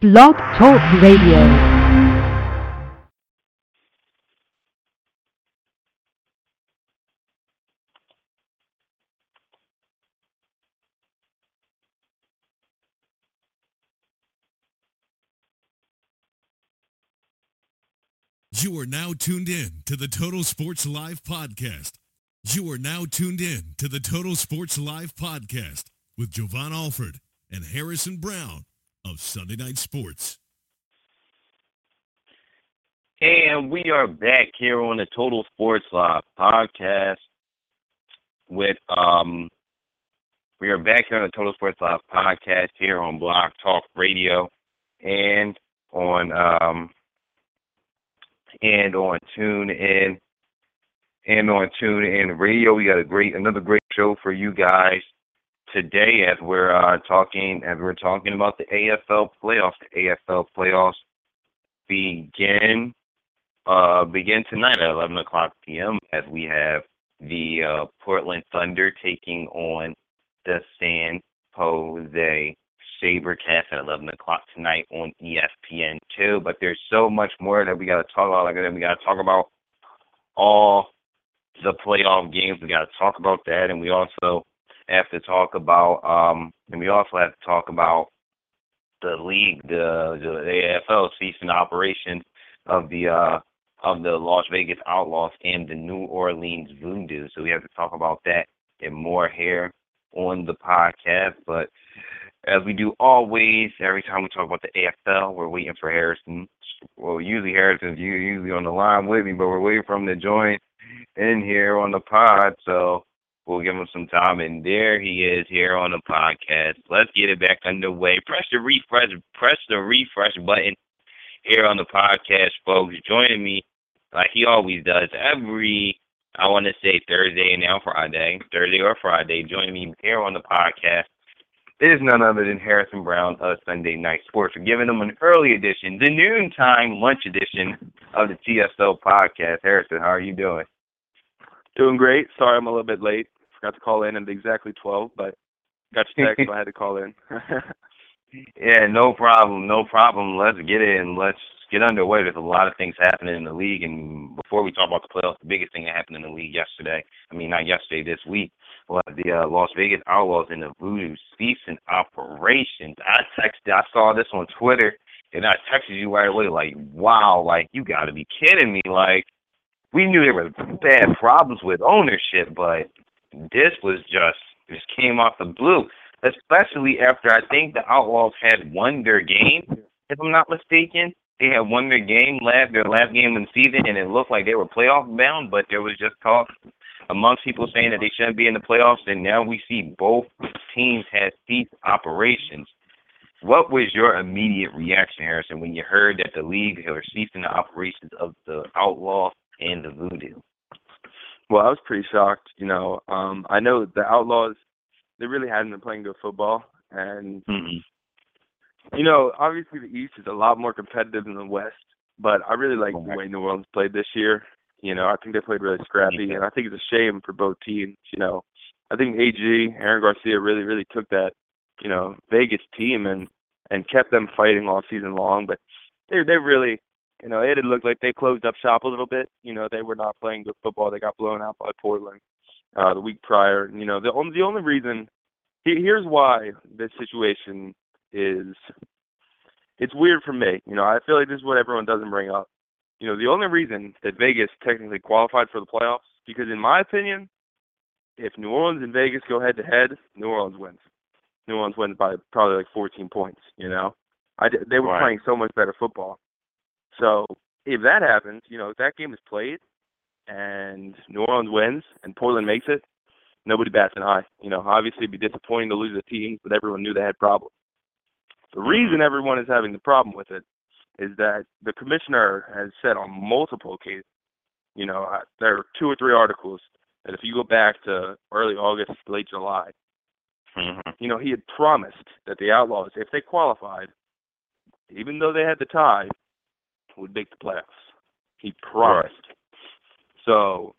Blog Talk Radio. You are now tuned in to the Total Sports Live podcast. You are now tuned in to the Total Sports Live podcast with Jovan Alford and Harrison Brown of Sunday Night Sports. And we are back here on the Total Sports Live podcast with um we are back here on the Total Sports Live podcast here on Blog Talk Radio and on um and on Tune In and on Tune In Radio. We got a great another great show for you guys today as we're uh, talking as we're talking about the AFL playoffs. The AFL playoffs begin uh, begin tonight at 11 o'clock p.m. as we have the uh, Portland Thunder taking on the San Jose Sabercats at 11 o'clock tonight on ESPN two. But there's so much more that we got to talk about. Like we got to talk about all the playoff games. We got to talk about that, and we also have to talk about, um, and we also have to talk about the league, the the AFL ceasing operations of the uh, of the Las Vegas Outlaws and the New Orleans Voodoo. So we have to talk about that and more here on the podcast. But as we do always, every time we talk about the AFL, we're waiting for Harrison. Well, usually Harrison's usually on the line with me, but we're waiting for him to join in here on the pod. So we'll give him some time. And there he is here on the podcast. Let's get it back underway. Press the refresh, press the refresh button here on the podcast, folks. Joining me like he always does every I want to say Thursday and now Friday, Thursday or Friday. Joining me here on the podcast is none other than Harrison Brown of Sunday Night Sports. We're giving them an early edition, the noontime lunch edition of the TSO podcast. Harrison, how are you doing? Doing great. Sorry I'm a little bit late. Forgot to call in at exactly 12, but got your text, so I had to call in. yeah, no problem, no problem. Let's get in. Let's get underway. There's a lot of things happening in the league, and before we talk about the playoffs, the biggest thing that happened in the league yesterday, I mean, not yesterday, this week, was the uh, Las Vegas Outlaws and the Voodoo ceasing operations. I texted, I saw this on Twitter, and I texted you right away, like, wow, like, you got to be kidding me. Like, we knew there were bad problems with ownership, but this was just, just came off the blue, especially after I think the Outlaws had won their game, if I'm not mistaken they had won their game last their last game of the season, and it looked like they were playoff bound. But there was just talk amongst people saying that they shouldn't be in the playoffs, and now we see both teams have ceased operations. What was your immediate reaction, Harrison, when you heard that the league were ceasing the operations of the Outlaws and the Voodoo? Well, I was pretty shocked. You know, um, I know the Outlaws they really hadn't been playing good football, and mm-hmm you know, obviously the East is a lot more competitive than the West, but I really like the way New Orleans played this year. You know, I think they played really scrappy, and I think it's a shame for both teams. You know, I think AG Aaron Garcia really, really took that, you know, Vegas team and and kept them fighting all season long. But they they really, you know, it had looked like they closed up shop a little bit. You know, they were not playing good football. They got blown out by Portland uh, the week prior. You know, the only the only reason here's why this situation is it's weird for me. You know, I feel like this is what everyone doesn't bring up. You know, the only reason that Vegas technically qualified for the playoffs, because in my opinion, if New Orleans and Vegas go head to head, New Orleans wins. New Orleans wins by probably like 14 points. You know, I they were right. playing so much better football. So if that happens, you know, if that game is played and New Orleans wins and Portland makes it, nobody bats an eye. You know, obviously it'd be disappointing to lose the teams, but everyone knew they had problems. The reason everyone is having the problem with it is that the commissioner has said on multiple occasions, you know, there are two or three articles that if you go back to early August, late July, mm-hmm. you know, he had promised that the Outlaws, if they qualified, even though they had the tie, would make the playoffs. He promised. Right. So,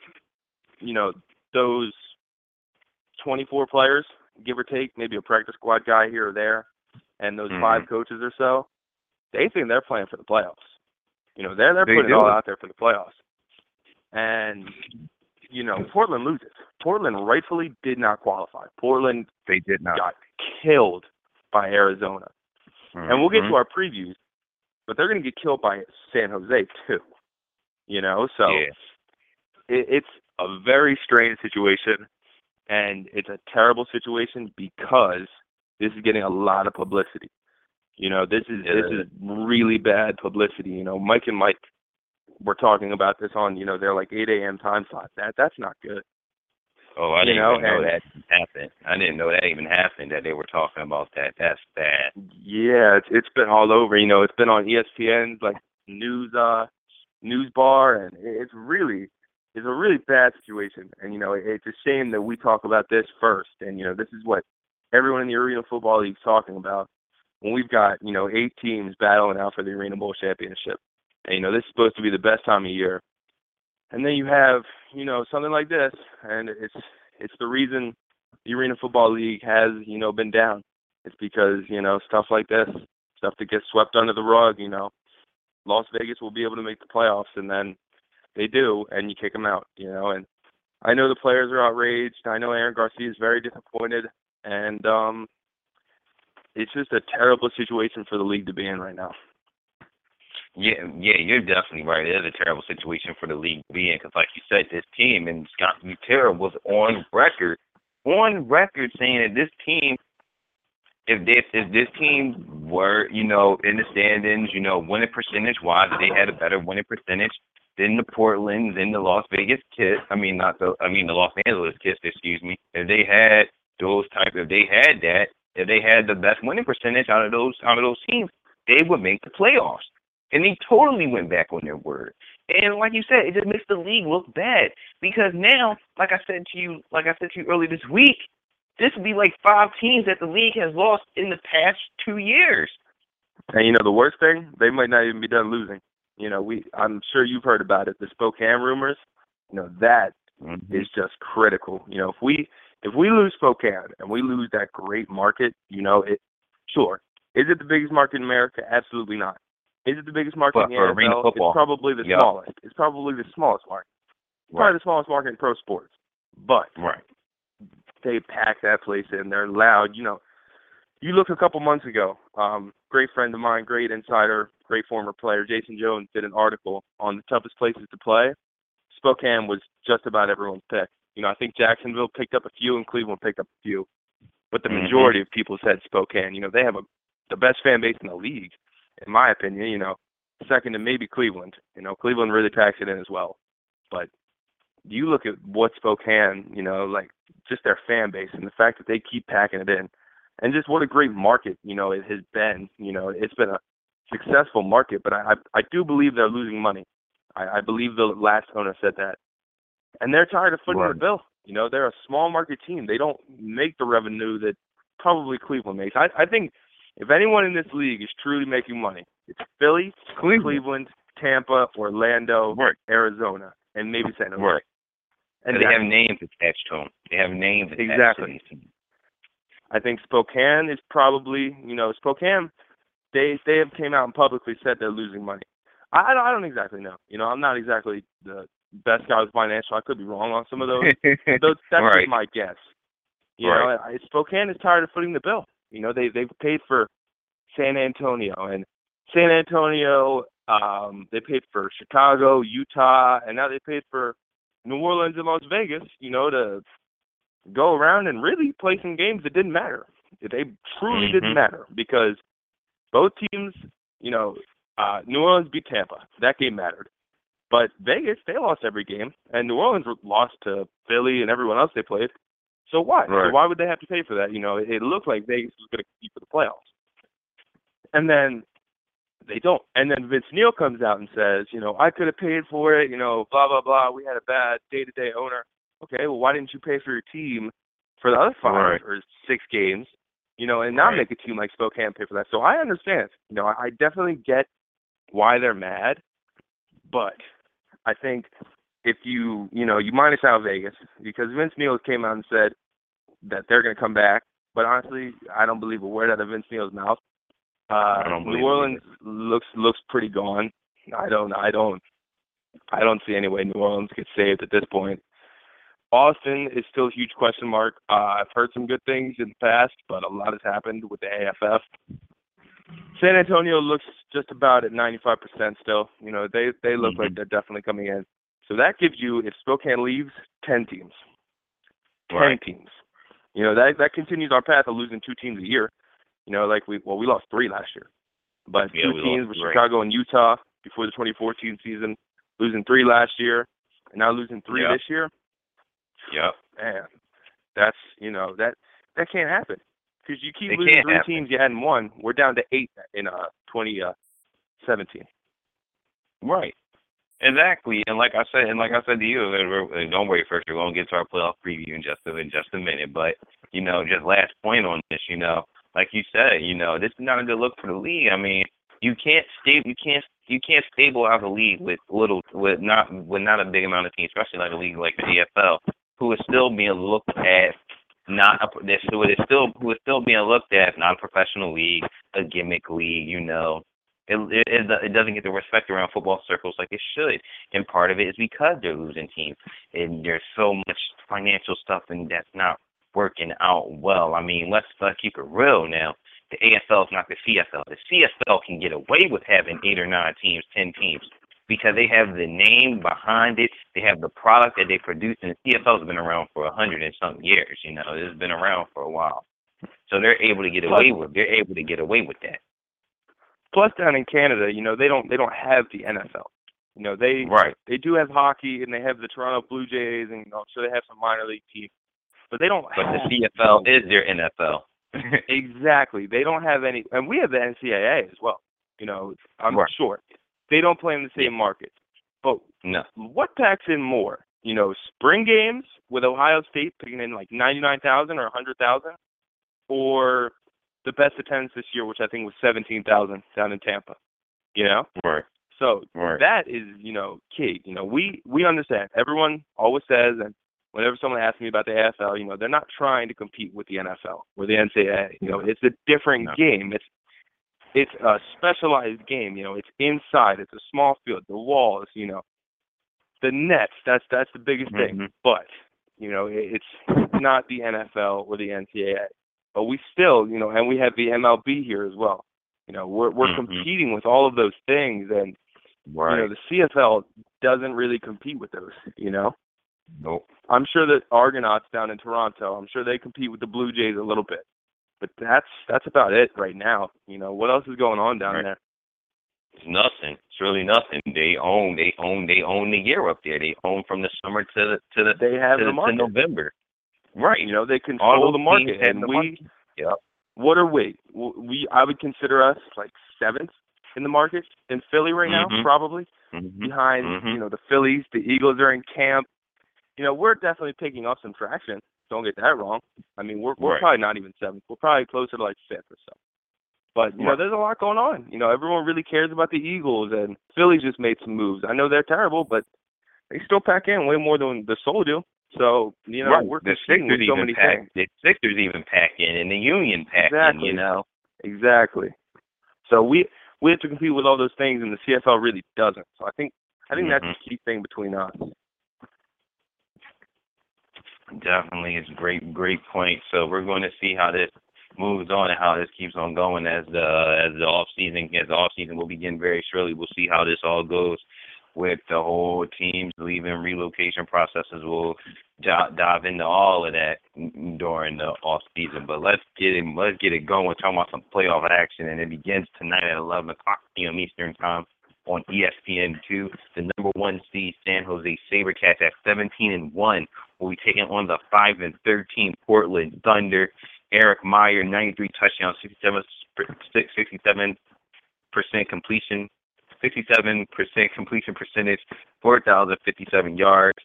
you know, those 24 players, give or take, maybe a practice squad guy here or there, and those mm-hmm. five coaches or so, they think they're playing for the playoffs. You know, they're they're They putting do. it all out there for the playoffs. And you know, Portland loses. Portland rightfully did not qualify. Portland They did not. got killed by Arizona. And we'll get to our previews, but they're going to get killed by San Jose too. You know, so yeah. it, it's a very strange situation, and it's a terrible situation because this is getting a lot of publicity. You know, this is It this is. is really bad publicity. You know, Mike and Mike were talking about this on you know their like 8 a.m. time slot. That that's not good. Oh, I you didn't know, even know that happened. I didn't know that even happened. That they were talking about that. That's bad. Yeah, it's it's been all over. You know, it's been on E ESPN's like news uh news bar, and it's really it's a really bad situation. And you know, it, it's a shame that we talk about this first. And you know, this is what everyone in the Arena Football League's talking about when we've got you know eight teams battling out for the Arena Bowl championship. And you know, this is supposed to be the best time of year. And then you have you know something like this, and it's it's the reason the Arena Football League has you know been down. It's because, you know, stuff like this, stuff that gets swept under the rug, you know, Las Vegas will be able to make the playoffs and then they do and you kick them out, you know, and I know the players are outraged. I know Aaron Garcia is very disappointed and um it's just a terrible situation for the league to be in right now. Yeah, yeah, you're definitely right. It is a terrible situation for the league to be in because, like you said, this team and Scott Butera was on record, on record saying that this team, if this if this team were, you know, in the standings, you know, winning percentage wise, they had a better winning percentage than the Portland, than the Las Vegas KISS. I mean, not the, I mean the Los Angeles KISS. Excuse me. If they had those type, if they had that, if they had the best winning percentage out of those out of those teams, they would make the playoffs. And they totally went back on their word. And like you said, it just makes the league look bad because now, like I said to you, like I said to you earlier this week, this would be like five teams that the league has lost in the past two years. And you know the worst thing, they might not even be done losing. You know, we I'm sure you've heard about it, the Spokane rumors. You know, that mm-hmm. is just critical. You know, if we if we lose Spokane and we lose that great market, you know, it sure. Is it the biggest market in America? Absolutely not. Is it the biggest market But in the for arena NFL? football, It's probably the yeah. smallest. It's probably the smallest market. Right. Probably the smallest market in pro sports. But Right. they pack that place in. They're loud. You know, you look a couple months ago. Um, great friend of mine, great insider, great former player, Jason Jones did an article on the toughest places to play. Spokane was just about everyone's pick. You know, I think Jacksonville picked up a few and Cleveland picked up a few, but the Mhm. majority of people said Spokane. You know, they have a the best fan base in the league, in my opinion. You know, second to maybe Cleveland. You know, Cleveland really packs it in as well, but you look at what Spokane, you know, like just their fan base and the fact that they keep packing it in, and just what a great market, you know, it has been. You know, it's been a successful market, but I I, do believe they're losing money. I, I believe the last owner said that, and they're tired of footing Right. the bill. You know, they're a small market team. They don't make the revenue that probably Cleveland makes. I I think if anyone in this league is truly making money, it's Philly, Cleveland. Cleveland, Tampa, Orlando, Right. Arizona, and maybe San Jose. Right. And they have names attached to them. They have names attached Exactly. I think Spokane is probably, you know, Spokane. They they have came out and publicly said they're losing money. I, I don't I don't exactly know. You know, I'm not exactly the best guy with financial. I could be wrong on some of those. those that's right. just my guess. You Right. know, I, Spokane is tired of footing the bill. You know, they they've paid for San Antonio and San Antonio. Um, they paid for Chicago, Utah, and now they paid for New Orleans and Las Vegas. You know, to go around and really play some games that didn't matter. They truly Mhm. didn't matter because both teams, you know, uh, New Orleans beat Tampa. That game mattered. But Vegas, they lost every game, and New Orleans lost to Philly and everyone else they played. So what? So why would they have to pay for that? You know, it, it looked like Vegas was going to compete for the playoffs, and then they don't. And then Vince Neil comes out and says, you know, I could have paid for it. You know, blah blah blah. We had a bad day-to-day owner. Okay, well, why didn't you pay for your team for the other five Right. or six games? You know, and not Right. make a team like Spokane pay for that. So I understand. You know, I, I definitely get why they're mad, but I think if you you know you minus out Vegas because Vince Neil came out and said that they're going to come back, but honestly, I don't believe a word out of Vince Neil's mouth. Don't New Orleans looks looks pretty gone. I don't I don't I don't see any way New Orleans gets saved at this point. Austin is still a huge question mark. Uh, I've heard some good things in the past, but a lot has happened with the AFF. San Antonio looks just about at 95% still. You know, they they look Mhm. like they're definitely coming in. So that gives you, if Spokane leaves, 10 teams. 10 Right. teams. You know, that that continues our path of losing two teams a year. You know, like we well we lost three last year, but Yeah, two teams with. Chicago and Utah before the 2014 season, losing three last year, and now losing three Yeah. this year. Yep. Man, that's you know that that can't happen because you keep It losing three happen. teams you hadn't won. We're down to eight in uh 2017. Right. Exactly. And like I said, and like I said to you, don't worry, first we're gonna get to our playoff preview in just a, in just a minute. But you know, just last point on this, you know, like you said, you know, this is not a good look for the league. I mean, you can't stay, you can't, you can't stabilize a league with little, with not, with not a big amount of teams, especially like a league like the AFL, who is still being looked at not a, this, who is still, who is still being looked at not a professional league, a gimmick league, you know. It, it it doesn't get the respect around football circles like it should, and part of it is because they're losing teams, and there's so much financial stuff, and that's not working out well. I mean, let's let's keep it real now. The AFL is not the CFL. The CFL can get away with having eight or nine teams, ten teams, because they have the name behind it. They have the product that they produce, and the CFL has been around for a hundred and something years. You know, it's been around for a while, so they're able to get away with. They're able to get away with that. Plus, down in Canada, you know they don't they don't have the NFL. You know they Right. they do have hockey and they have the Toronto Blue Jays and you know, sure they have some minor league teams, but they don't. But have the CFL is their NFL. exactly. They don't have any, and we have the NCAA as well. You know, I'm Right. sure they don't play in the same market. But no. what packs in more? You know, spring games with Ohio State picking in like 99,000 or a 100,000, or the best attendance this year, which I think was 17,000 down in Tampa. You know, Right. so Right. that is you know key. You know, we we understand. Everyone always says, and whenever someone asks me about the AFL, you know, they're not trying to compete with the NFL or the NCAA. You know, it's a different No. game. It's it's a specialized game. You know, it's inside. It's a small field. The walls. You know, the nets. That's that's the biggest thing. Mhm. But you know, it, it's not the NFL or the NCAA. But we still, you know, and we have the MLB here as well. You know, we're we're Mhm. competing with all of those things, and Right. you know, the CFL doesn't really compete with those. You know, nope. I'm sure that Argonauts down in Toronto, I'm sure they compete with the Blue Jays a little bit, but that's that's about it right now. You know, what else is going on down Right. there? It's nothing. It's really nothing. They own. They own. They own the year up there. They own from the summer to the to the They have to, the to. November. Right. You know, they control the market, and the we. market. Yep. What are we? We I would consider us like seventh in the market in Philly right now, Mhm. probably Mhm. behind Mhm. you know the Phillies. The Eagles are in camp. You know, we're definitely picking up some traction. Don't get that wrong. I mean, we're we're Right. probably not even seventh. We're probably closer to like fifth or so. But you know, there's a lot going on. You know, everyone really cares about the Eagles, and Philly just made some moves. I know they're terrible, but they still pack in way more than the Soul do. So you know, right. we're the Sixers so even many pack. things. The Sixers even pack in, and the Union pack Exactly. in. You know. Exactly. So we we have to compete with all those things, and the CFL really doesn't. So I think I think that's Mhm. the key thing between us. Definitely, it's a great, great point. So we're going to see how this moves on and how this keeps on going as the as the off season as the off season will begin very shortly. We'll see how this all goes with the whole teams leaving relocation processes. We'll di- dive into all of that during the off season. But let's get it let's get it going. We're talking about some playoff action, and it begins tonight at 11 o'clock p.m. Eastern time on E ESPN2. The number one seed San Jose SaberCats at 17 and one will be taking on the 5 and 13 Portland Thunder. Erik Meyer, 93 touchdowns, 67 67 percent completion, 67 percent completion percentage, 4,057 yards.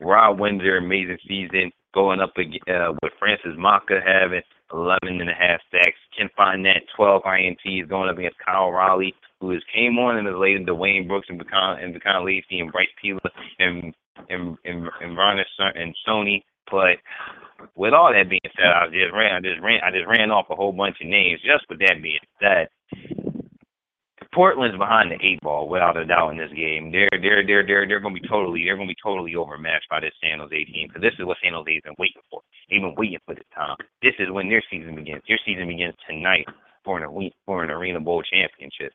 Rob Windsor, amazing season, going up uh, with Francis Maka having 11 and a half sacks. Ken Fournette, 12 INTs, going up against Kyle Rowley, who has came on and has laid Dwayne Brooks and Becon and Becon Lacey and Bryce Peeler and and and and Ron and Sony. But with all that being said, I just ran, I just ran, I just ran off a whole bunch of names. Just with that being said, Portland's behind the eight ball without a doubt in this game. They're they're they're they're they're going to be totally they're going to be totally overmatched by this San Jose team because this is what San Jose's been waiting for. They've been waiting for this time. This is when their season begins. Their season begins tonight for an for an Arena Bowl championship.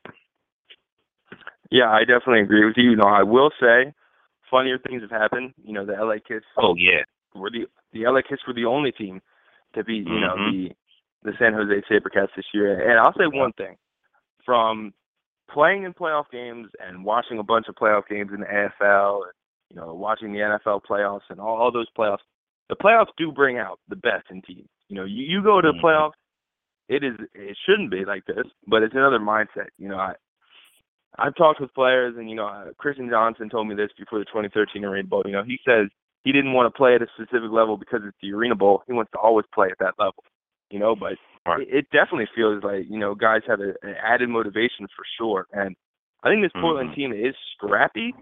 Yeah, I definitely agree with you. You know, I will say, funnier things have happened. You know, the LA KISS. Oh yeah. Were the the LA KISS were the only team to beat you know mm-hmm. the the San Jose SaberCats this year. And I'll say one thing from playing in playoff games and watching a bunch of playoff games in the AFL, and, you know, watching the NFL playoffs and all, all those playoffs, the playoffs do bring out the best in teams. You know, you, you go to Mhm. playoffs, it is it shouldn't be like this, but it's another mindset. You know, I I've talked with players, and you know, uh, Christian Johnson told me this before the 2013 Arena Bowl. You know, he says he didn't want to play at a specific level because it's the Arena Bowl. He wants to always play at that level. You know, but Right. it, it definitely feels like you know guys have a, an added motivation for sure. And I think this Portland Mhm. team is scrappy.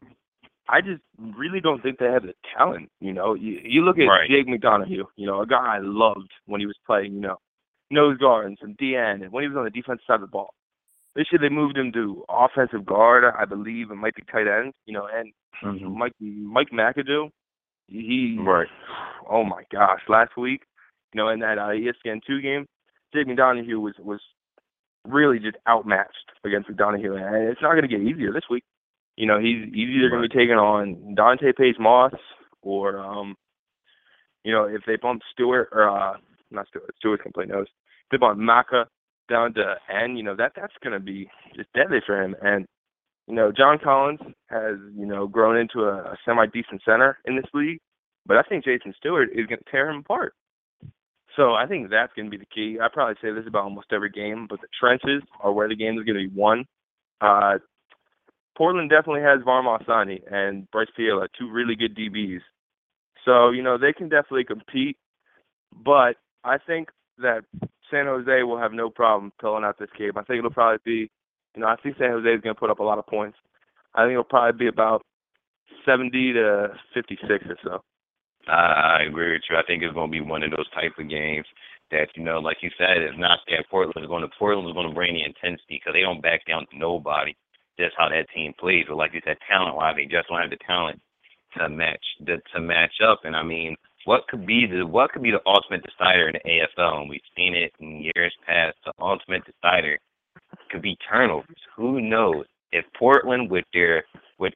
I just really don't think they have the talent. You know, you, you look at Right. Jake McDonough, you know, a guy I loved when he was playing. You know, nose guard and some DN, and when he was on the defensive side of the ball. This year they moved him to offensive guard, I believe, and might be tight end. You know, and Mhm. Mike Mike McAdoo, he Right. oh my gosh, last week, you know, in that uh, ESPN two game, Jake McDonough was was really just outmatched against McDonough, and it's not going to get easier this week. You know, he's he's either going to be taking on Dante Pace Moss or um, you know, if they bump Stewart or uh, not Stewart, Stewart can play nose. If they bump Maka down to N, you know, that that's going to be just deadly for him. And you know, John Collins has you know grown into a, a semi decent center in this league, but I think Jason Stewart is going to tear him apart. So I think that's going to be the key. I probably say this about almost every game, but the trenches are where the game is going to be won. Uh, Portland definitely has Varma Asani and Bryce Fiala, two really good DBs. So you know they can definitely compete, but I think that San Jose will have no problem pulling out this game. I think it'll probably be, you know, I think San Jose is going to put up a lot of points. I think it'll probably be about 70 to 56 or so. I I agree with you. I think it's going to be one of those type of games that you know, like you said, it's not that Portland is going to Portland is going to bring the intensity because they don't back down to nobody. That's how that team plays. But like you said, talent wise, they just don't have the talent to match the, to match up. And I mean, what could be the what could be the ultimate decider in the AFL? And we've seen it in years past. The ultimate decider could be turnovers. Who knows? If Portland with their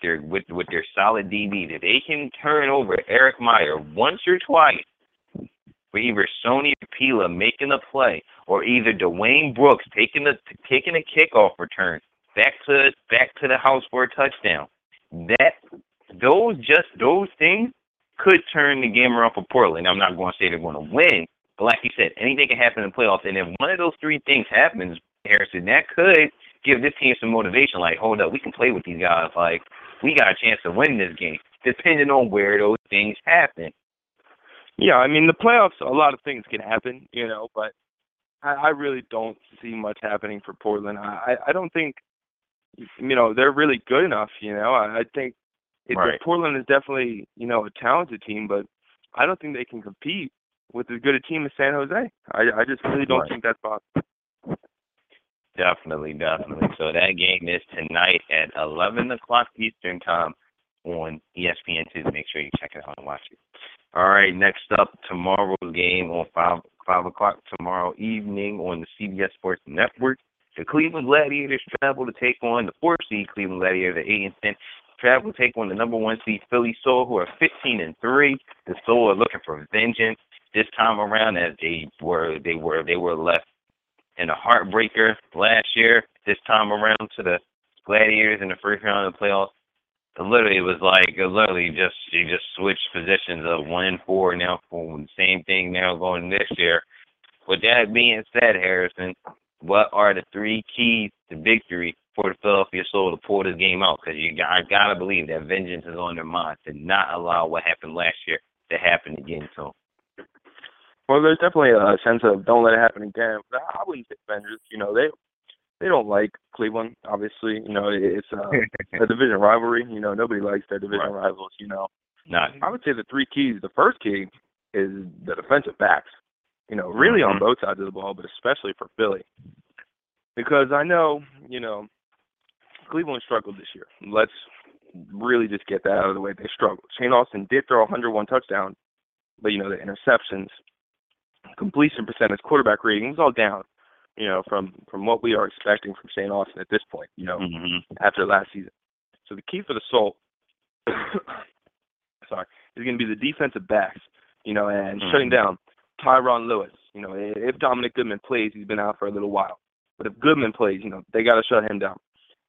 their with with their solid DB, if they can turn over Erik Meyer once or twice, for either Sony Pila making a play or either Dwayne Brooks taking a taking a kickoff return back to back to the house for a touchdown, that those just those things could turn the game around for Portland. I'm not going to say they're going to win, but like you said, anything can happen in the playoffs. And if one of those three things happens, Harrison, that could give this team some motivation. Like, hold up, we can play with these guys. Like, we got a chance to win this game, depending on where those things happen. Yeah, I mean the playoffs. A lot of things can happen, you know, but I, I really don't see much happening for Portland. I I don't think, you know, they're really good enough. You know, I, I think it, Right. Portland is definitely you know a talented team, but I don't think they can compete with as good a team as San Jose. I I just really don't Right. think that's possible. Definitely, definitely. So that game is tonight at 11 o'clock Eastern Time on E ESPN2. Make sure you check it out and watch it. All right, next up, tomorrow's game on 5, 5 o'clock tomorrow evening on the CBS Sports Network. The Cleveland Gladiators travel to take on the four seed Cleveland Gladiators at 8 and 10. Travel to take on the number one seed Philly Soul, who are 15 and 3. The Soul are looking for vengeance this time around as they were they were they were left in a heartbreaker last year. This time around to the Gladiators in the first round of the playoffs. It literally was like it literally just you just switched positions of one and four now for the same thing now going this year. With that being said, Harrison, what are the three keys to victory for the Philadelphia Soul to pull this game out? Because you I gotta believe that vengeance is on their mind to not allow what happened last year to happen again. So Well, there's definitely a sense of don't let it happen again. But I wouldn't say Avengers. You know, they they don't like Cleveland. Obviously, you know, it's a, a division rivalry. You know, nobody likes their division Right. rivals. You know, not I would say the three keys. The first key is the defensive backs. You know, really on Mhm. both sides of the ball, but especially for Philly, because I know, you know, Cleveland struggled this year. Let's really just get that out of the way. They struggled. Shane Austin did throw 101 touchdowns, but you know the interceptions, completion percentage, quarterback rating was all down. You know from from what we are expecting from Shane Austin at this point. You know Mm-hmm. after last season. So the key for the Soul, sorry, is going to be the defensive backs. You know, and Mhm. shutting down Tyron Lewis. You know, if Dominic Goodman plays, he's been out for a little while. But if Goodman plays, you know, they got to shut him down.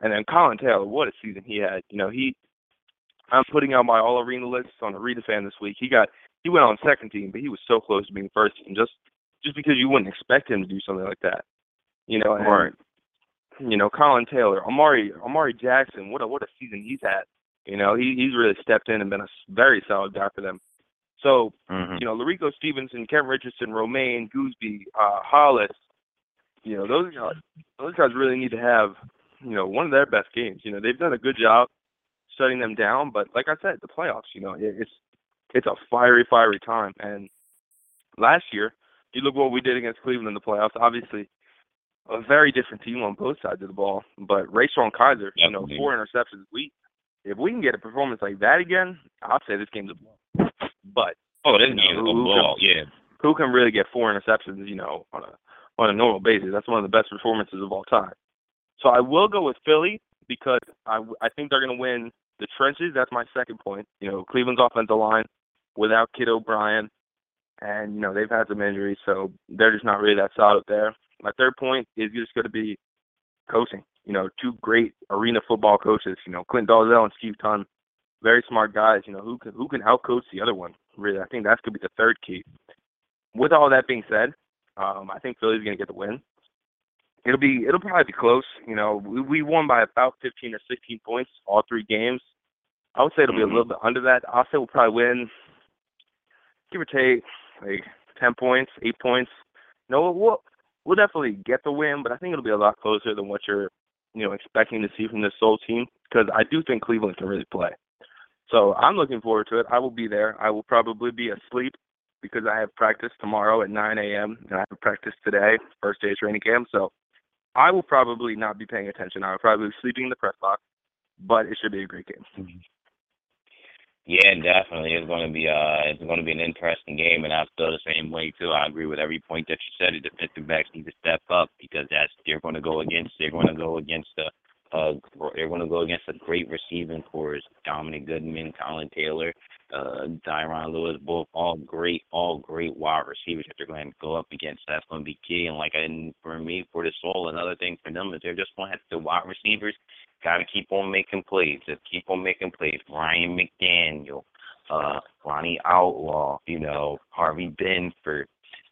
And then Colin Taylor, what a season he had. You know, he I'm putting out my all arena list on Arena fan this week. He got he went on second team, but he was so close to being first team just just because you wouldn't expect him to do something like that. You know, and, Right. You know, Colin Taylor, Amari Amari Jackson, what a what a season he's had. You know, he he's really stepped in and been a very solid guy for them. So, Mm-hmm. you know, Larico Stevenson, Kevin Richardson, Romaine, Gooseby, uh, Hollis, you know, those guys, those guys really need to have, you know, one of their best games. You know, they've done a good job shutting them down, but like I said, the playoffs, you know, it's it's a fiery, fiery time. And last year, you look what we did against Cleveland in the playoffs. Obviously, a very different team on both sides of the ball. But Rayshon Kaiser, you know, Definitely. four interceptions. We if we can get a performance like that again, I'll say this game's a blow. But Oh, this know, a ball. Yeah. who can really get four interceptions, you know, on a on a normal basis? That's one of the best performances of all time. So I will go with Philly because I I think they're going to win the trenches. That's my second point. You know, Cleveland's offensive line without Kid O'Brien, and you know they've had some injuries, so they're just not really that solid there. My third point is just going to be coaching. You know, two great arena football coaches. You know, Clint Dolezel and Steve Thonn, very smart guys. You know, who can who can outcoach the other one. Really, I think that's going to be the third key. With all that being said, um, I think Philly's going to get the win. It'll be it'll probably be close. You know, we, we won by about 15 or 16 points all three games. I would say it'll be a Mhm. little bit under that. I'll say we'll probably win, give or take, like 10 points, eight points. No, we'll we'll definitely get the win, but I think it'll be a lot closer than what you're, you know, expecting to see from this Soul team because I do think Cleveland can really play. So I'm looking forward to it. I will be there. I will probably be asleep because I have practice tomorrow at 9 a.m. and I have practice today, first day of training camp. So I will probably not be paying attention. I will probably be sleeping in the press box, but it should be a great game. Mm-hmm. Yeah, definitely. It's going to be uh, it's going to be an interesting game, and I feel the same way too. I agree with every point that you said. The defensive backs need to step up because that's they're going to go against. They're going to go against the. Uh, they're going to go against a great receiving corps. Dominic Goodman, Colin Taylor, uh, Tyron Lewis, both all great, all great wide receivers that they're going to go up against. That's going to be key. And like, and for me, for the soul, another thing for them is they're just going to have the wide receivers got to keep on making plays. Just keep on making plays. Ryan McDaniel, uh, Ronnie Outlaw, you know, Harvey Benford,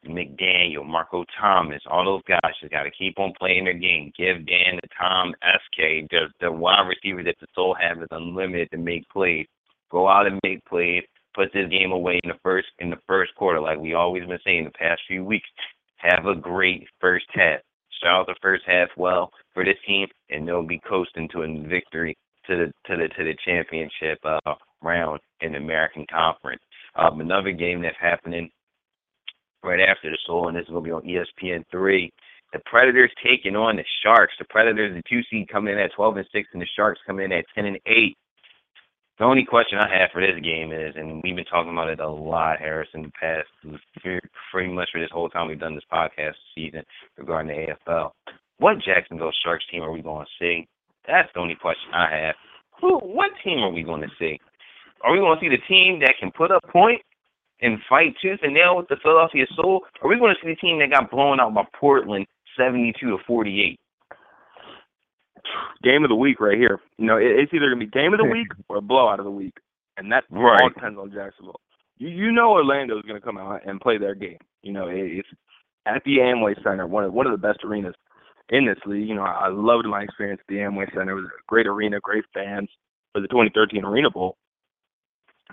McDaniel, Marco Thomas, all those guys just got to keep on playing their game. Give Dan the Tom SK, the, the wide receiver that the Soul have is unlimited to make plays. Go out and make plays. Put this game away in the first in the first quarter, like we always been saying the past few weeks. Have a great first half. Start out the first half well for this team, and they'll be coasting to a victory to the to the to the championship uh, round in the American Conference. Um, another game that's happening right after the Soul, and this is going to be on ESPN three. The Predators taking on the Sharks. The Predators, the two seed, come in at twelve and six, and the Sharks come in at ten and eight. The only question I have for this game is, and we've been talking about it a lot, Harris, in the past, pretty much for this whole time we've done this podcast season regarding the AFL. What Jacksonville Sharks team are we going to see? That's the only question I have. Who? What team are we going to see? Are we going to see the team that can put up points and fight tooth and nail with the Philadelphia Soul? Are we going to see the team that got blown out by Portland, seventy-two to forty-eight? Game of the week right here. You know, it, it's either gonna be game of the week or blowout of the week, and that all Right. depends on Jacksonville. You you know Orlando is gonna come out and play their game. You know, it, it's at the Amway Center, one of one of the best arenas in this league. You know, I, I loved my experience at the Amway Center. It was a great arena, great fans for the 2013 Arena Bowl.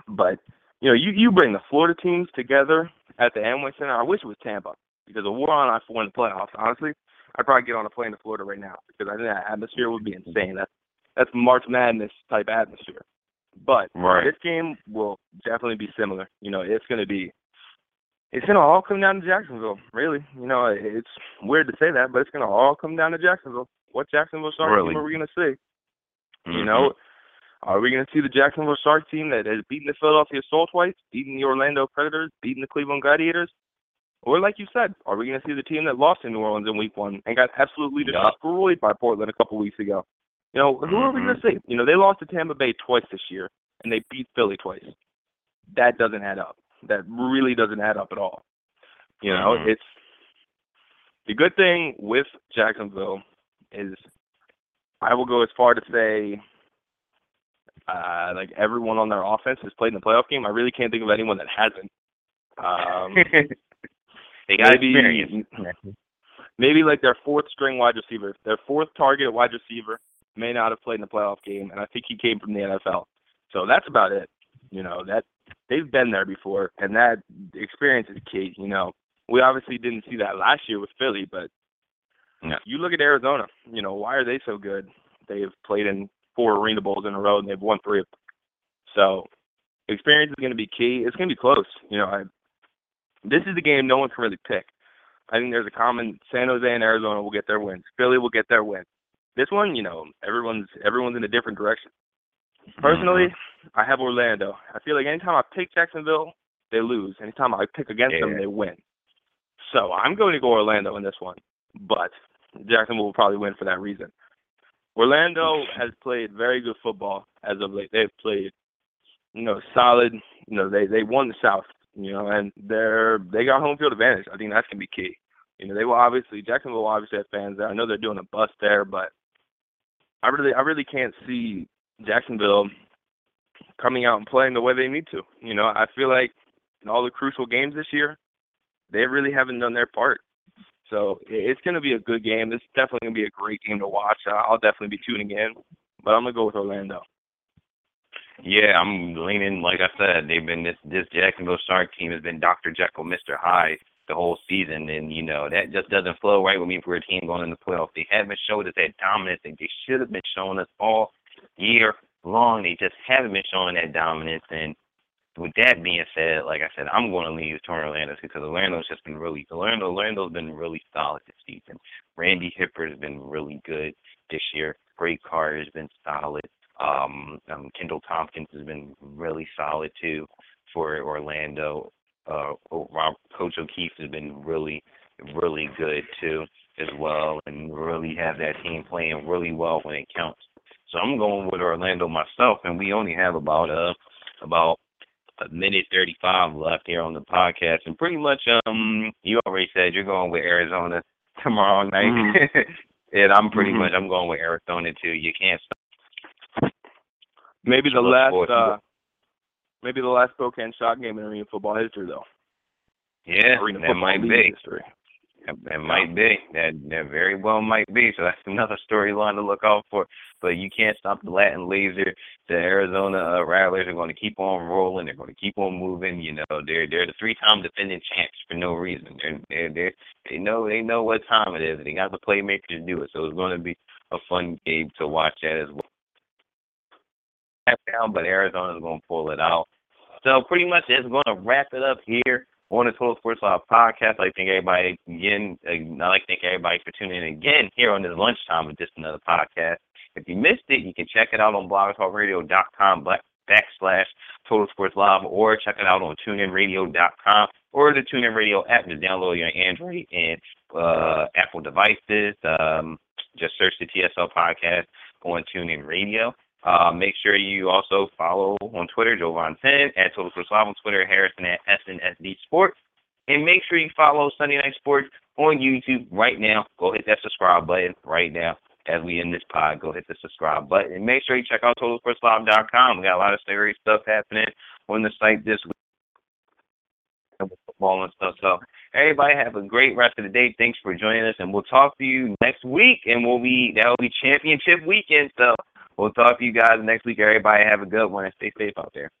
But you know, you you bring the Florida teams together at the Amway Center. I wish it was Tampa because if we're on I for win the playoffs, honestly, I'd probably get on a plane to Florida right now because I think that atmosphere would be insane. That's that's March Madness type atmosphere. But Right. this game will definitely be similar. You know, it's going to be it's going to all come down to Jacksonville. Really, you know, it's weird to say that, but it's going to all come down to Jacksonville. What Jacksonville Sharks Really? team are we going to see? Mm-hmm. You know, are we going to see the Jacksonville Sharks team that has beaten the Philadelphia Soul twice, beaten the Orlando Predators, beaten the Cleveland Gladiators? Or like you said, are we going to see the team that lost in New Orleans in Week One and got absolutely destroyed by Portland a couple weeks ago? You know, who are we going to see? You know, they lost to Tampa Bay twice this year, and they beat Philly twice. That doesn't add up. That really doesn't add up at all. You know, mm-hmm. it's the good thing with Jacksonville is I will go as far to say uh, like everyone on their offense has played in the playoff game. I really can't think of anyone that hasn't. Um, they got maybe, experience. Maybe like their fourth string wide receiver, their fourth target wide receiver may not have played in the playoff game, and I think he came from the NFL. So that's about it. You know that they've been there before, and that experience is key. You know, we obviously didn't see that last year with Philly, but yeah. you look at Arizona. You know, why are they so good? They've played in four Arena Bowls in a row, and they've won three of them. So experience is going to be key. It's going to be close. You know, I, this is the game no one can really pick. I think there's a common San Jose and Arizona will get their wins. Philly will get their win. This one, you know, everyone's everyone's in a different direction. Personally, mm-hmm. I have Orlando. I feel like anytime I pick Jacksonville, they lose. Anytime I pick against yeah. them, they win. So I'm going to go Orlando in this one, but Jacksonville will probably win for that reason. Orlando has played very good football as of late. They've played, you know, solid. You know, they they won the South. You know, and they're they got home field advantage. I think that's gonna be key. You know, they will obviously Jacksonville will obviously have fans there. I know they're doing a bus there, but I really I really can't see Jacksonville coming out and playing the way they need to. You know, I feel like in all the crucial games this year, they really haven't done their part. So it's going to be a good game. This is definitely going to be a great game to watch. I'll definitely be tuning in, but I'm going to go with Orlando. Yeah, I'm leaning. Like I said, they've been this this Jacksonville Shark team has been Dr. Jekyll, Mr. Hyde the whole season, and you know that just doesn't flow right with me for a team going in the playoffs. They haven't showed us that dominance that they should have been showing us all year long. They just haven't been showing that dominance, and with that being said, like I said, I'm going to leave to Orlando because Orlando's just been really Orlando. Orlando's been really solid this season. Randy Hippeard has been really good this year. Greg Carr has been solid. Um, um, Kendall Tompkins has been really solid too for Orlando. Uh, Rob, Coach O'Keefe has been really, really good too as well, and really have that team playing really well when it counts. So I'm going with Orlando myself, and we only have about uh about a minute 35 left here on the podcast. And pretty much, um, you already said you're going with Arizona tomorrow night. Mm-hmm. and I'm pretty mm-hmm. much, I'm going with Arizona too. You can't stop. Maybe the last, uh, maybe the last Spokane Shock game in Arena football history, though. Yeah, that might be. History. That might be. That that very well might be. So that's another storyline to look out for. But you can't stop the Latin laser. The Arizona uh, Rattlers are going to keep on rolling. They're going to keep on moving. You know, they're they're the three-time defending champs for no reason. They're they're, they're they know they know what time it is. They got the playmakers to do it. So it's going to be a fun game to watch that as well. Down, but Arizona's going to pull it out. So pretty much that's going to wrap it up here on the Total Sports Live podcast. I thank everybody again. Uh, I like to thank everybody for tuning in again here on this lunchtime with just another podcast. If you missed it, you can check it out on blogtalkradio.com backslash Total Sports Live or check it out on tuneinradio.com or the TuneIn Radio app. Just download your Android and uh, Apple devices. Um, just search the TSL podcast on TuneIn Radio. Uh, make sure you also follow on Twitter, Jovan10 at Total Sports Live on Twitter, Harrison at SNSD Sports. And make sure you follow Sunday Night Sports on YouTube right now. Go hit that subscribe button right now as we end this pod. Go hit the subscribe button. And make sure you check out TotalSportsLive.com. We got a lot of serious stuff happening on the site this week football and stuff. So everybody have a great rest of the day. Thanks for joining us, and we'll talk to you next week. And we'll be that will be championship weekend. So We'll talk to you guys next week. Everybody have a good one and stay safe out there.